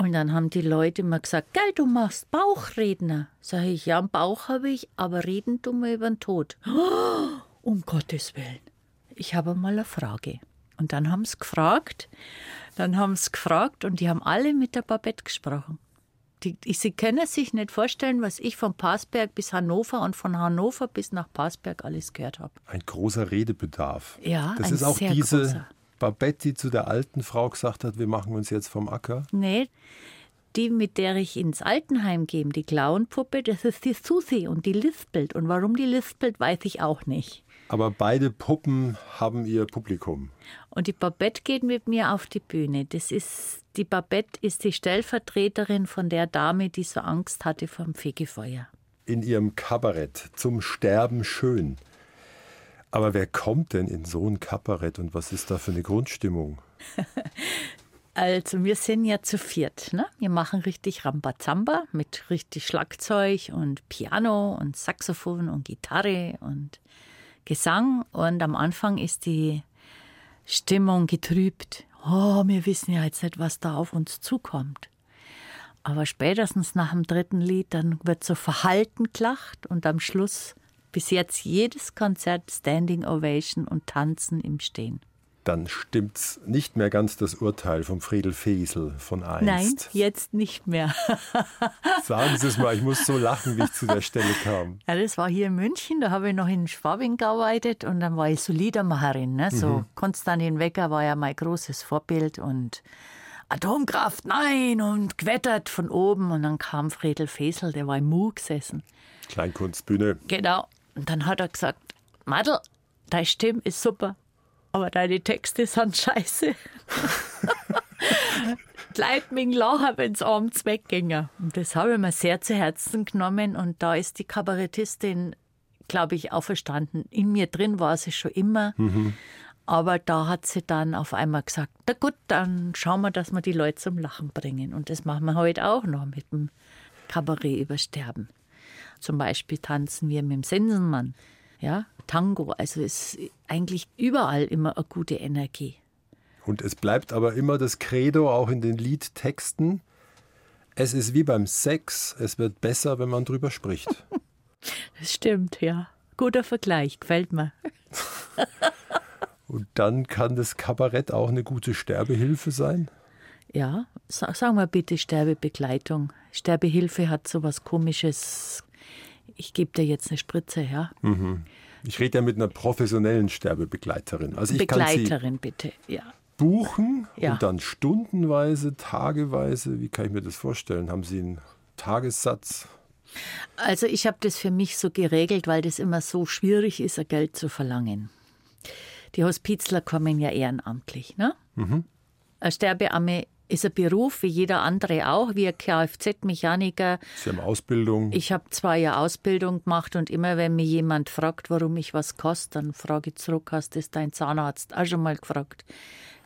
Und dann haben die Leute immer gesagt, geil, du machst Bauchredner. Sag ich, ja, einen Bauch habe ich, aber reden tun wir über den Tod. Oh, [gasps] um Gottes Willen. Ich habe mal eine Frage. Und dann haben sie gefragt, dann haben sie gefragt und die haben alle mit der Babette gesprochen. Die, sie können sich nicht vorstellen, was ich von Passberg bis Hannover und von Hannover bis nach Passberg alles gehört habe. Ein großer Redebedarf. Ja, das ein ist auch sehr diese großer. Babette, die zu der alten Frau gesagt hat, wir machen uns jetzt vom Acker. Nee, die, mit der ich ins Altenheim gehe, die Clownpuppe, das ist die Susi und die lispelt. Und warum die lispelt, weiß ich auch nicht. Aber beide Puppen haben ihr Publikum. Und die Babette geht mit mir auf die Bühne. Das ist, die Babette ist die Stellvertreterin von der Dame, die so Angst hatte vor dem Fegefeuer. In ihrem Kabarett zum Sterben schön. Aber wer kommt denn in so ein Kabarett und was ist da für eine Grundstimmung? [laughs] Also wir sind ja zu viert. Ne? Wir machen richtig Rambazamba mit richtig Schlagzeug und Piano und Saxophon und Gitarre und Gesang. Und am Anfang ist die Stimmung getrübt. Oh, wir wissen ja jetzt nicht, was da auf uns zukommt. Aber spätestens nach dem dritten Lied, dann wird so verhalten gelacht und am Schluss bis jetzt jedes Konzert Standing Ovation und Tanzen im Stehen. Dann stimmt's nicht mehr ganz das Urteil vom Friedel Fesel von einst. Nein, jetzt nicht mehr. [laughs] Sagen Sie es mal, ich muss so lachen, wie ich zu der Stelle kam. Ja, das war hier in München, da habe ich noch in Schwabing gearbeitet und dann war ich so Liedermacherin. Ne? So Konstantin Wecker war ja mein großes Vorbild und Atomkraft, nein, und gewettert von oben. Und dann kam Friedel Fesel, der war im Mu gesessen. Kleinkunstbühne. Genau. Und dann hat er gesagt, Madel, deine Stimme ist super, aber deine Texte sind scheiße. [laughs] Die Leute mich lachen, wenn es abends weggingen. Und das habe ich mir sehr zu Herzen genommen. Und da ist die Kabarettistin, glaube ich, auch verstanden. In mir drin war sie schon immer. Aber da hat sie dann auf einmal gesagt, na gut, dann schauen wir, dass wir die Leute zum Lachen bringen. Und das machen wir heute auch noch mit dem Kabarett über Sterben. Zum Beispiel tanzen wir mit dem Sensenmann. Ja, Tango. Also es ist eigentlich überall immer eine gute Energie. Und es bleibt aber immer das Credo auch in den Liedtexten. Es ist wie beim Sex, es wird besser, wenn man drüber spricht. [laughs] Das stimmt, ja. Guter Vergleich, gefällt mir. Und dann kann das Kabarett auch eine gute Sterbehilfe sein. Ja, sa- sagen wir bitte Sterbebegleitung. Sterbehilfe hat so was Komisches ich gebe dir jetzt eine Spritze, ja. Ich rede ja mit einer professionellen Sterbebegleiterin. Also ich kann sie Begleiterin bitte, ja. buchen Ja. und dann stundenweise, tageweise, wie kann ich mir das vorstellen? Haben Sie einen Tagessatz? Also ich habe das für mich so geregelt, weil das immer so schwierig ist, ein Geld zu verlangen. Die Hospizler kommen ja ehrenamtlich. Ne? Ein Sterbeamme ist ein Beruf, wie jeder andere auch, wie ein Kfz-Mechaniker. Sie haben Ausbildung. Ich habe zwei Jahre Ausbildung gemacht und immer wenn mir jemand fragt, warum ich was koste, dann frage ich zurück, hast das dein Zahnarzt auch schon mal gefragt?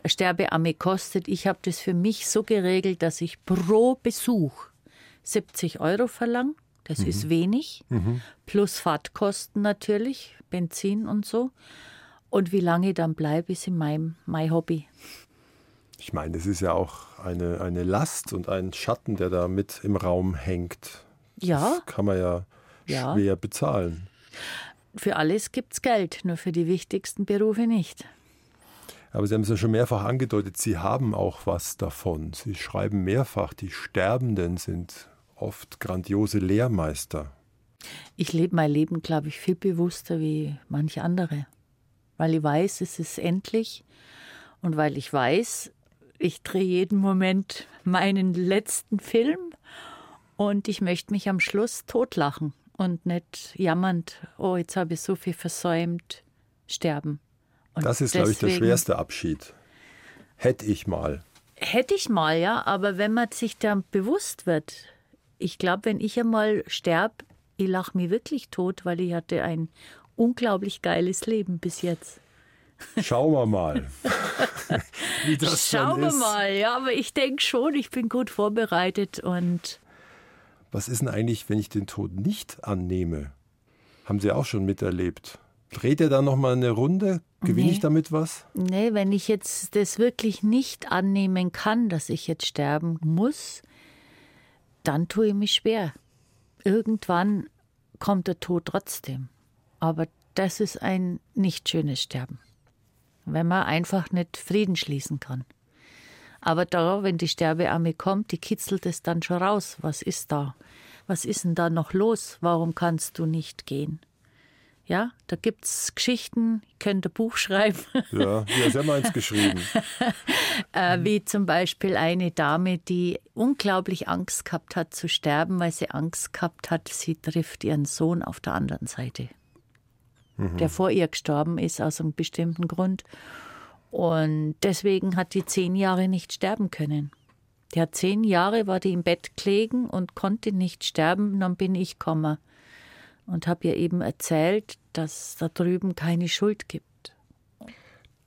Ein Sterbeamme kostet, ich habe das für mich so geregelt, dass ich pro Besuch 70 Euro verlange. Das ist wenig. Plus Fahrtkosten natürlich, Benzin und so. Und wie lange ich dann bleibe, ist in meinem mein Hobby. Ich meine, das ist ja auch eine, eine Last und ein Schatten, der da mit im Raum hängt. Ja, Das kann man ja, Ja. schwer bezahlen. für alles gibt's Geld, nur für die wichtigsten Berufe nicht. Aber Sie haben es ja schon mehrfach angedeutet, Sie haben auch was davon. Sie schreiben mehrfach, die Sterbenden sind oft grandiose Lehrmeister. Ich lebe mein Leben, glaube ich, viel bewusster wie manche andere. Weil ich weiß, es ist endlich und weil ich weiß, ich drehe jeden Moment meinen letzten Film und ich möchte mich am Schluss totlachen und nicht jammernd, oh, jetzt habe ich so viel versäumt, sterben. Und Das ist, glaube ich, der deswegen- schwerste Abschied. Hätte ich mal. Hätte ich mal, ja, aber wenn man sich da bewusst wird, ich glaube, wenn ich einmal sterbe, ich lache mich wirklich tot, weil ich hatte ein unglaublich geiles Leben bis jetzt. Schauen wir mal, [laughs] wie das Schauen wir mal, ja, aber ich denke schon, ich bin gut vorbereitet und Was ist denn eigentlich, wenn ich den Tod nicht annehme? Haben Sie auch schon miterlebt. Dreht er da noch mal eine Runde? Gewinne Nee. ich damit was? nee, wenn ich jetzt das wirklich nicht annehmen kann, dass ich jetzt sterben muss, dann tue ich mich schwer. Irgendwann kommt der Tod trotzdem. Aber das ist ein nicht schönes Sterben. Wenn man einfach nicht Frieden schließen kann. Aber da, wenn die Sterbearme kommt, die kitzelt es dann schon raus. Was ist da? Was ist denn da noch los? Warum kannst du nicht gehen? Ja, da gibt's Geschichten, ich könnte ein Buch schreiben, Ja, ja, Sie haben eins geschrieben. [laughs] äh, wie zum Beispiel eine Dame, die unglaublich Angst gehabt hat zu sterben, weil sie Angst gehabt hat, sie trifft ihren Sohn auf der anderen Seite, Der vor ihr gestorben ist aus einem bestimmten Grund. Und deswegen hat die zehn Jahre nicht sterben können. Die hat zehn Jahre, war die im Bett gelegen und konnte nicht sterben. Dann bin ich gekommen und habe ihr eben erzählt, dass da drüben keine Schuld gibt.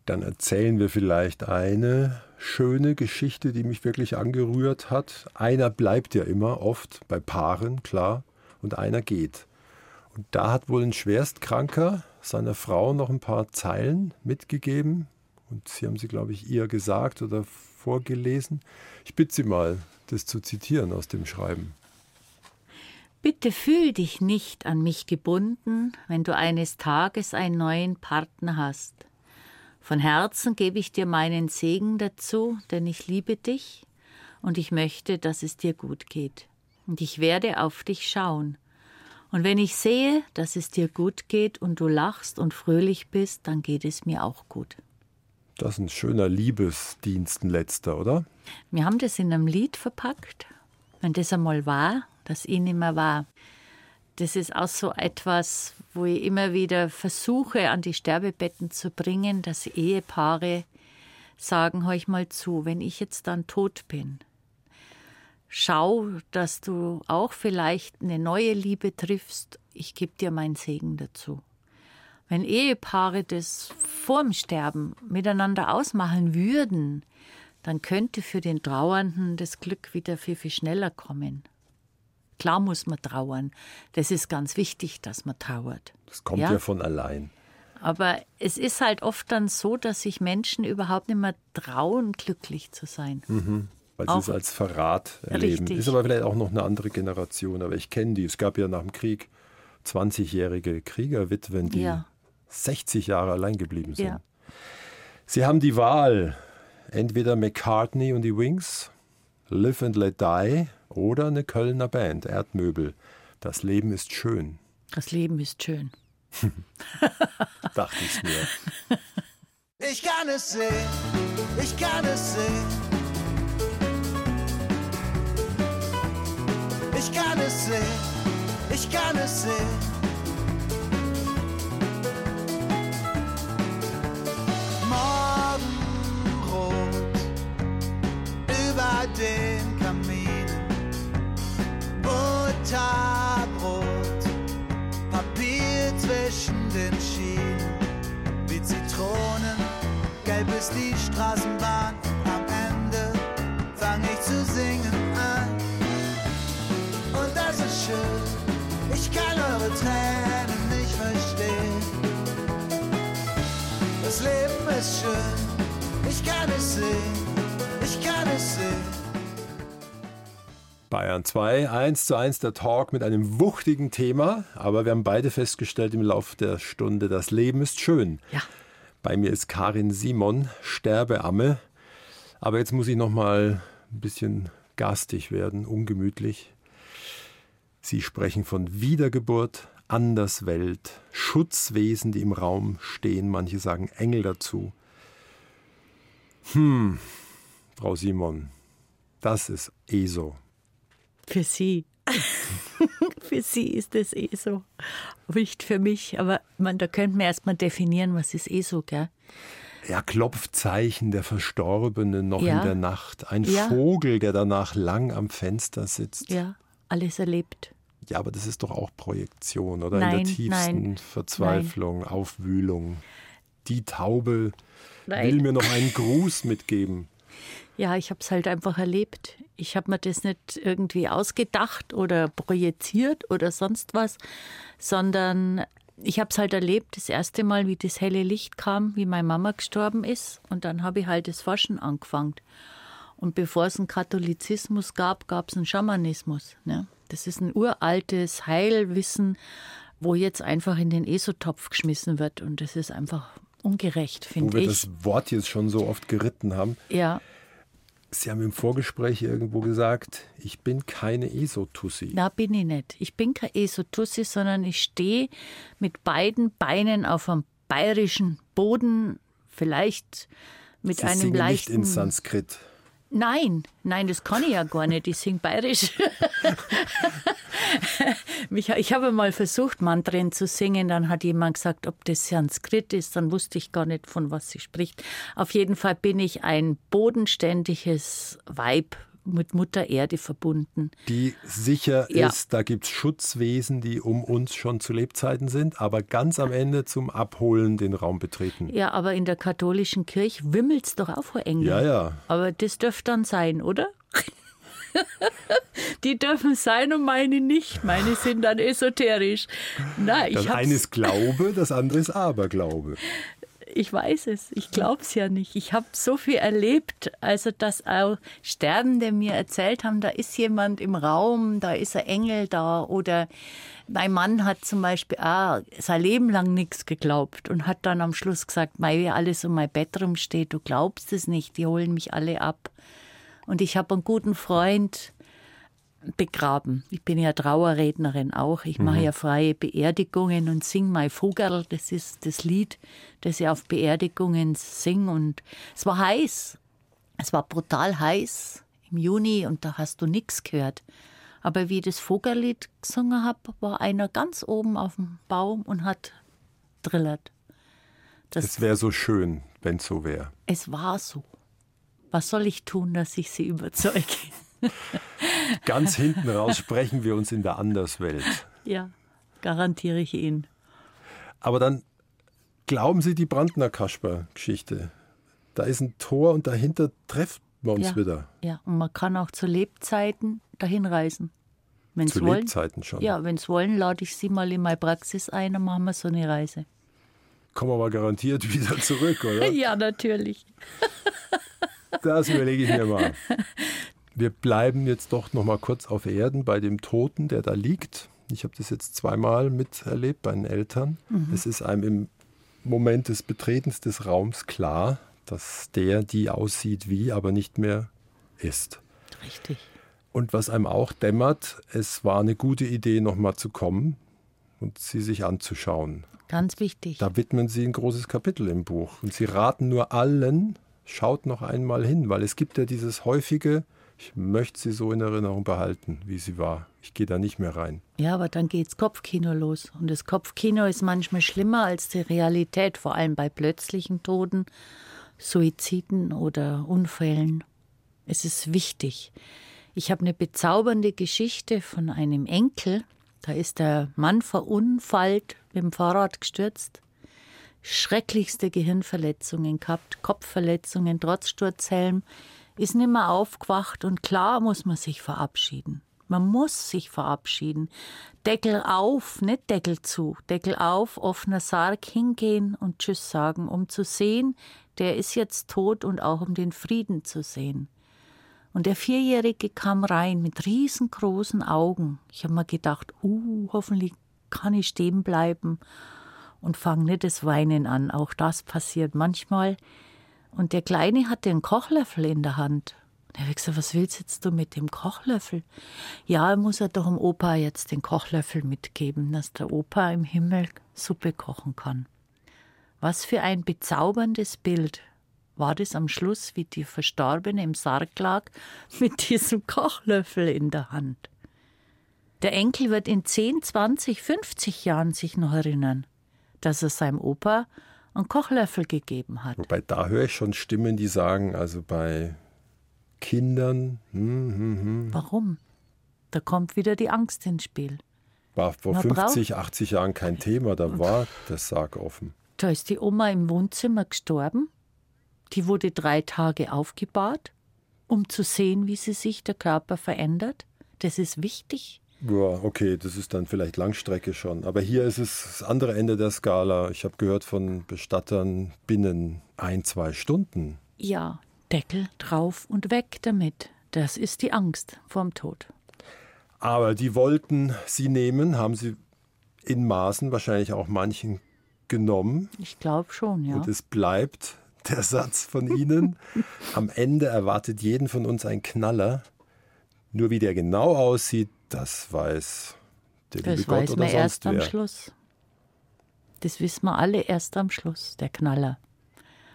Dann erzählen wir vielleicht eine schöne Geschichte, die mich wirklich angerührt hat. Einer bleibt ja immer, oft bei Paaren, klar, und einer geht. Und da hat wohl ein Schwerstkranker seiner Frau noch ein paar Zeilen mitgegeben. Und Sie haben sie, glaube ich, ihr gesagt oder vorgelesen. Ich bitte Sie mal, das zu zitieren aus dem Schreiben. Bitte fühl dich nicht an mich gebunden, wenn du eines Tages einen neuen Partner hast. Von Herzen gebe ich dir meinen Segen dazu, denn ich liebe dich und ich möchte, dass es dir gut geht. Und ich werde auf dich schauen. Und wenn ich sehe, dass es dir gut geht und du lachst und fröhlich bist, dann geht es mir auch gut. Das ist ein schöner Liebesdienst, ein letzter, oder? Wir haben das in einem Lied verpackt. Wenn das einmal war, das ihn immer war. Das ist auch so etwas, wo ich immer wieder versuche, an die Sterbebetten zu bringen, dass Ehepaare sagen, hör ich mal zu, wenn ich jetzt dann tot bin, schau, dass du auch vielleicht eine neue Liebe triffst. Ich gebe dir meinen Segen dazu. Wenn Ehepaare das vorm Sterben miteinander ausmachen würden, dann könnte für den Trauernden das Glück wieder viel, viel schneller kommen. Klar muss man trauern. Das ist ganz wichtig, dass man trauert. Das kommt ja, Ja. von allein. Aber es ist halt oft dann so, dass sich Menschen überhaupt nicht mehr trauen, glücklich zu sein. Weil sie es als Verrat erleben. Richtig. Ist aber vielleicht auch noch eine andere Generation. Aber ich kenne die. Es gab ja nach dem Krieg 20-jährige Kriegerwitwen, die Ja. 60 Jahre allein geblieben sind. Ja. Sie haben die Wahl. Entweder McCartney und die Wings, Live and Let Die oder eine Kölner Band, Erdmöbel. Das Leben ist schön. Das Leben ist schön. Dachte ich mir. Ich kann es sehen, ich kann es sehen. Kann es sehen, ich kann es sehen. Morgenrot über den Kaminen. Butterbrot, Papier zwischen den Schienen. Wie Zitronen, gelb ist die Straßenbahn. Am Ende fang ich zu singen Das Leben ist schön, ich kann es sehen, ich kann es sehen. Bayern 2, 1 zu 1 der Talk mit einem wuchtigen Thema, aber wir haben beide festgestellt im Laufe der Stunde, das Leben ist schön. Ja. Bei mir ist Karin Simon, Sterbeamme. Aber jetzt muss ich noch mal ein bisschen garstig werden, ungemütlich. Sie sprechen von Wiedergeburt, Anderswelt, Schutzwesen, die im Raum stehen. Manche sagen Engel dazu. Hm, Frau Simon, das ist ESO. Für Sie. [laughs] für Sie ist es eh so. Nicht für mich. Aber man, da könnte man erst mal definieren, was ist eh so, gell? Ja, Klopfzeichen der Verstorbenen noch Ja. in der Nacht. Ein Ja. Vogel, der danach lang am Fenster sitzt. Ja, alles erlebt. Ja, aber das ist doch auch Projektion, oder? in Nein, der tiefsten nein, Verzweiflung, Aufwühlung. Die Taube Nein. will mir noch einen Gruß mitgeben. Ja, ich habe es halt einfach erlebt. Ich habe mir das nicht irgendwie ausgedacht oder projiziert oder sonst was, sondern ich habe es halt erlebt, das erste Mal, wie das helle Licht kam, wie meine Mama gestorben ist. Und dann habe ich halt das Forschen angefangen. Und bevor es einen Katholizismus gab, gab es einen Schamanismus. Ne? Das ist ein uraltes Heilwissen, wo jetzt einfach in den Esotopf geschmissen wird. Und das ist einfach ungerecht, Wo finde wir ich. das Wort jetzt schon so oft geritten haben. ja. Sie haben im Vorgespräch irgendwo gesagt, ich bin keine Esotussi. Na, bin ich nicht. Ich bin kein Esotussi, sondern ich stehe mit beiden Beinen auf einem bayerischen Boden, vielleicht mit Sie einem leichten. nicht in Sanskrit. Nein, nein, das kann ich ja gar nicht. Ich sing bayerisch. [laughs] Mich- ich habe mal versucht, Mantren zu singen. Dann hat jemand gesagt, ob das Sanskrit ist. Dann wusste ich gar nicht, von was sie spricht. Auf jeden Fall bin ich ein bodenständiges Weib mit Mutter Erde verbunden. die sicher Ja. ist, da gibt es Schutzwesen, die um uns schon zu Lebzeiten sind, aber ganz am Ende zum Abholen den Raum betreten. Ja, aber in der katholischen Kirche wimmelt's doch auch vor Engeln. Ja, ja. Aber das dürfte dann sein, oder? [laughs] Die dürfen sein und meine nicht. Meine sind dann esoterisch. Nein, Das eine ist Glaube, das andere ist Aberglaube. Ich weiß es. Ich glaube es ja nicht. Ich habe so viel erlebt. Also, dass auch Sterbende mir erzählt haben, da ist jemand im Raum, da ist ein Engel da. Oder mein Mann hat zum Beispiel auch sein Leben lang nichts geglaubt und hat dann am Schluss gesagt, mei, wie alles um mein Bett rumsteht, du glaubst es nicht, die holen mich alle ab. Und ich habe einen guten Freund begraben. Ich bin ja Trauerrednerin auch. Ich mache ja freie Beerdigungen und singe mein Vogerl. Das ist das Lied, das ich auf Beerdigungen singe. Und es war heiß. Es war brutal heiß im Juni und da hast du nichts gehört. Aber wie ich das Vogerlied gesungen habe, war einer ganz oben auf dem Baum und hat drillert. Das, Es wäre so schön, wenn es so wäre. es war so. Was soll ich tun, dass ich sie überzeuge? [laughs] Ganz hinten raus sprechen wir uns in der Anderswelt. ja, garantiere ich Ihnen. Aber dann glauben Sie die Brandner Kasper-Geschichte. Da ist ein Tor und dahinter treffen wir uns Ja. wieder. Ja, und man kann auch zu Lebzeiten dahin reisen. Wenn's Zu wollen. Lebzeiten schon. Ja, wenn Sie wollen, lade ich Sie mal in meine Praxis ein und machen wir so eine Reise. Kommen wir aber garantiert [laughs] wieder zurück, oder? Ja, natürlich. Das überlege ich mir mal. [laughs] Wir bleiben jetzt doch noch mal kurz auf Erden bei dem Toten, der da liegt. Ich habe das jetzt zweimal miterlebt bei den Eltern. Es ist einem im Moment des Betretens des Raums klar, dass der, die aussieht wie, aber nicht mehr ist. Richtig. Und was einem auch dämmert, es war eine gute Idee, noch mal zu kommen. und sie sich anzuschauen. Ganz wichtig. Da widmen Sie ein großes Kapitel im Buch. Und Sie raten nur allen, schaut noch einmal hin, weil es gibt ja dieses häufige, ich möchte sie so in Erinnerung behalten, wie sie war. Ich gehe da nicht mehr rein. Ja, aber dann geht's Kopfkino los. Und das Kopfkino ist manchmal schlimmer als die Realität, vor allem bei plötzlichen Toten, Suiziden oder Unfällen. Es ist wichtig. Ich habe eine bezaubernde Geschichte von einem Enkel. Da ist der Mann verunfallt, mit dem Fahrrad gestürzt, schrecklichste Gehirnverletzungen gehabt, Kopfverletzungen trotz Sturzhelm, ist nicht mehr aufgewacht und klar muss man sich verabschieden. Man muss sich verabschieden. Deckel auf, nicht Deckel zu. Deckel auf, offener Sarg hingehen und Tschüss sagen, um zu sehen, der ist jetzt tot und auch um den Frieden zu sehen. Und der Vierjährige kam rein mit riesengroßen Augen. Ich habe mir gedacht, uh, hoffentlich kann ich stehen bleiben und fange nicht das Weinen an. Auch das passiert manchmal. Und der Kleine hatte einen Kochlöffel in der Hand. Der habe gesagt, was willst jetzt du mit dem Kochlöffel? Ja, er muss er doch dem Opa jetzt den Kochlöffel mitgeben, dass der Opa im Himmel Suppe kochen kann. Was für ein bezauberndes Bild war das am Schluss, wie die Verstorbene im Sarg lag, [laughs] mit diesem Kochlöffel in der Hand. Der Enkel wird in 10, 20, 50 Jahren sich noch erinnern, dass er seinem Opa einen Kochlöffel gegeben hat. Wobei da höre ich schon Stimmen, die sagen, also bei Kindern. Hm, hm, hm. Warum? Da kommt wieder die Angst ins Spiel. War vor Man 50, 80 Jahren kein Thema, da [laughs] war der Sarg offen. Da ist die Oma im Wohnzimmer gestorben. Die wurde drei Tage aufgebahrt, um zu sehen, wie sie sich der Körper verändert. Das ist wichtig. Ja, okay, das ist dann vielleicht Langstrecke schon. Aber hier ist es das andere Ende der Skala. Ich habe gehört von Bestattern binnen ein, zwei Stunden. Ja, Deckel drauf und weg damit. Das ist die Angst vorm Tod. Aber die wollten sie nehmen, haben sie in Maßen wahrscheinlich auch manchen genommen. Ich glaube schon, ja. Und es bleibt der Satz von Ihnen. [laughs] Am Ende erwartet jeden von uns ein Knaller. Nur wie der genau aussieht, das weiß der liebe Das Gott weiß oder man sonst erst am wer. Schluss. Das wissen wir alle erst am Schluss, der Knaller.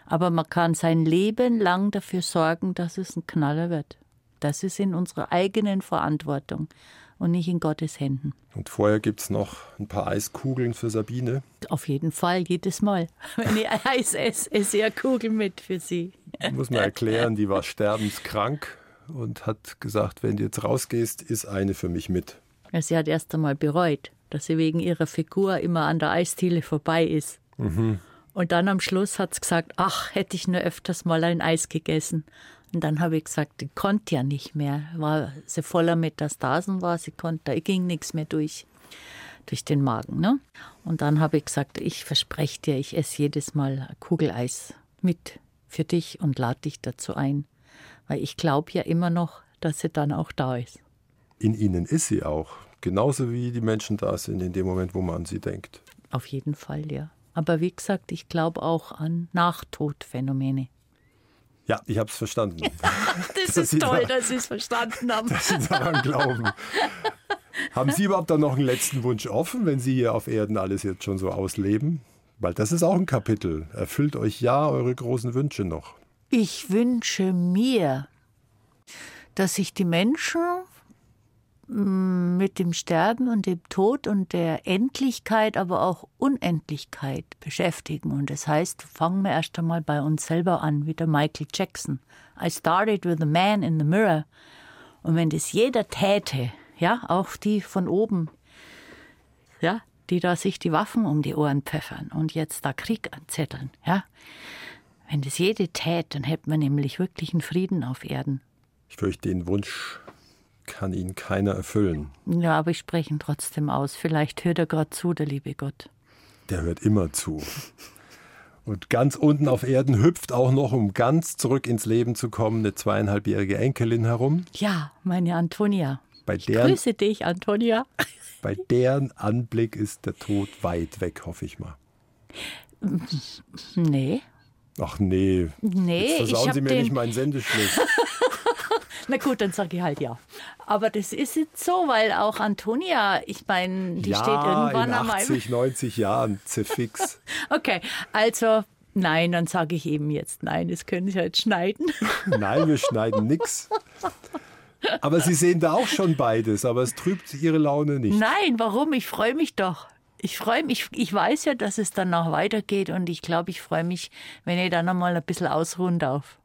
Aber man kann sein Leben lang dafür sorgen, dass es ein Knaller wird. Das ist in unserer eigenen Verantwortung und nicht in Gottes Händen. Und vorher gibt es noch ein paar Eiskugeln für Sabine. Auf jeden Fall, jedes Mal. [laughs] Wenn ich Eis esse, esse ich eine Kugel mit für Sie. Muss man erklären, die war sterbenskrank und hat gesagt, wenn du jetzt rausgehst, ist eine für mich mit. Ja, Sie hat erst einmal bereut, dass sie wegen ihrer Figur immer an der Eisdiele vorbei ist. Und dann am Schluss hat sie gesagt, ach, hätte ich nur öfters mal ein Eis gegessen. Und dann habe ich gesagt, ich konnte ja nicht mehr. War sie voller Metastasen war, sie konnte, da ging nichts mehr durch, durch den Magen. Ne? Und dann habe ich gesagt, ich verspreche dir, ich esse jedes Mal Kugeleis mit für dich und lade dich dazu ein. Weil ich glaube ja immer noch, dass sie dann auch da ist. In ihnen ist sie auch. Genauso wie die Menschen da sind in dem Moment, wo man an sie denkt. Auf jeden Fall, ja. Aber wie gesagt, ich glaube auch an Nachtodphänomene. Ja, ich habe es verstanden. [laughs] Das Dass ist toll, da- dass Sie es verstanden haben. [laughs] dass Sie daran glauben. Haben Sie überhaupt dann noch einen letzten Wunsch offen, wenn Sie hier auf Erden alles jetzt schon so ausleben? Weil das ist auch ein Kapitel. Erfüllt euch ja eure großen Wünsche noch. Ich wünsche mir, dass sich die Menschen mm, mit dem Sterben und dem Tod und der Endlichkeit, aber auch Unendlichkeit beschäftigen. Und das heißt, fangen wir erst einmal bei uns selber an, wie der Michael Jackson. I started with a man in the mirror. Und wenn das jeder täte, ja, auch die von oben, ja, die da sich die Waffen um die Ohren pfeffern und jetzt da Krieg anzetteln, ja. Wenn das jede tät, dann hätte man nämlich wirklich einen Frieden auf Erden. Ich fürchte, den Wunsch kann Ihnen keiner erfüllen. Ja, aber ich spreche ihn trotzdem aus. Vielleicht hört er gerade zu, der liebe Gott. Der hört immer zu. Und ganz unten auf Erden hüpft auch noch, um ganz zurück ins Leben zu kommen, eine zweieinhalbjährige Enkelin herum. Ja, meine Antonia. Bei Ich deren, grüße dich, Antonia. bei deren Anblick ist der Tod weit weg, hoffe ich mal. Nee, Ach nee, nee, jetzt versauen Sie mir nicht meinen Sendeschluss. [laughs] Na gut, dann sage ich halt ja. Aber das ist jetzt so, weil auch Antonia, ich meine, die ja, steht irgendwann in an 80, 90 Jahren, [laughs] zerfix. Okay, also nein, dann sage ich eben jetzt nein. Das können Sie jetzt schneiden. [laughs] Nein, wir schneiden nichts. Aber Sie sehen da auch schon beides, aber es trübt Ihre Laune nicht. Nein, warum? Ich freue mich doch. Ich freue mich, ich weiß ja, dass es dann noch weitergeht und ich glaube, ich freue mich, wenn ich dann nochmal ein bisschen ausruhen darf.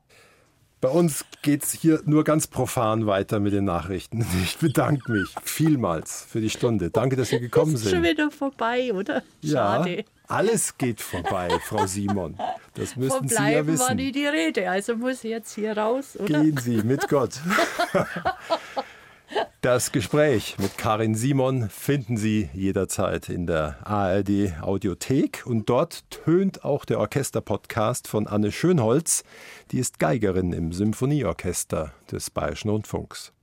Bei uns geht es hier nur ganz profan weiter mit den Nachrichten. [laughs] Ich bedanke mich vielmals für die Stunde. Danke, dass Sie gekommen ist schon sind. wieder vorbei, oder? Ja, Schade. alles geht vorbei, Frau Simon. Das müssten Vom Sie ja Bleiben war wissen. nie die Rede, also muss ich jetzt hier raus, oder? Gehen Sie mit Gott. [laughs] Das Gespräch mit Karin Simon finden Sie jederzeit in der ARD Audiothek und dort tönt auch der Orchesterpodcast von Anne Schönholz, die ist Geigerin im Symphonieorchester des Bayerischen Rundfunks.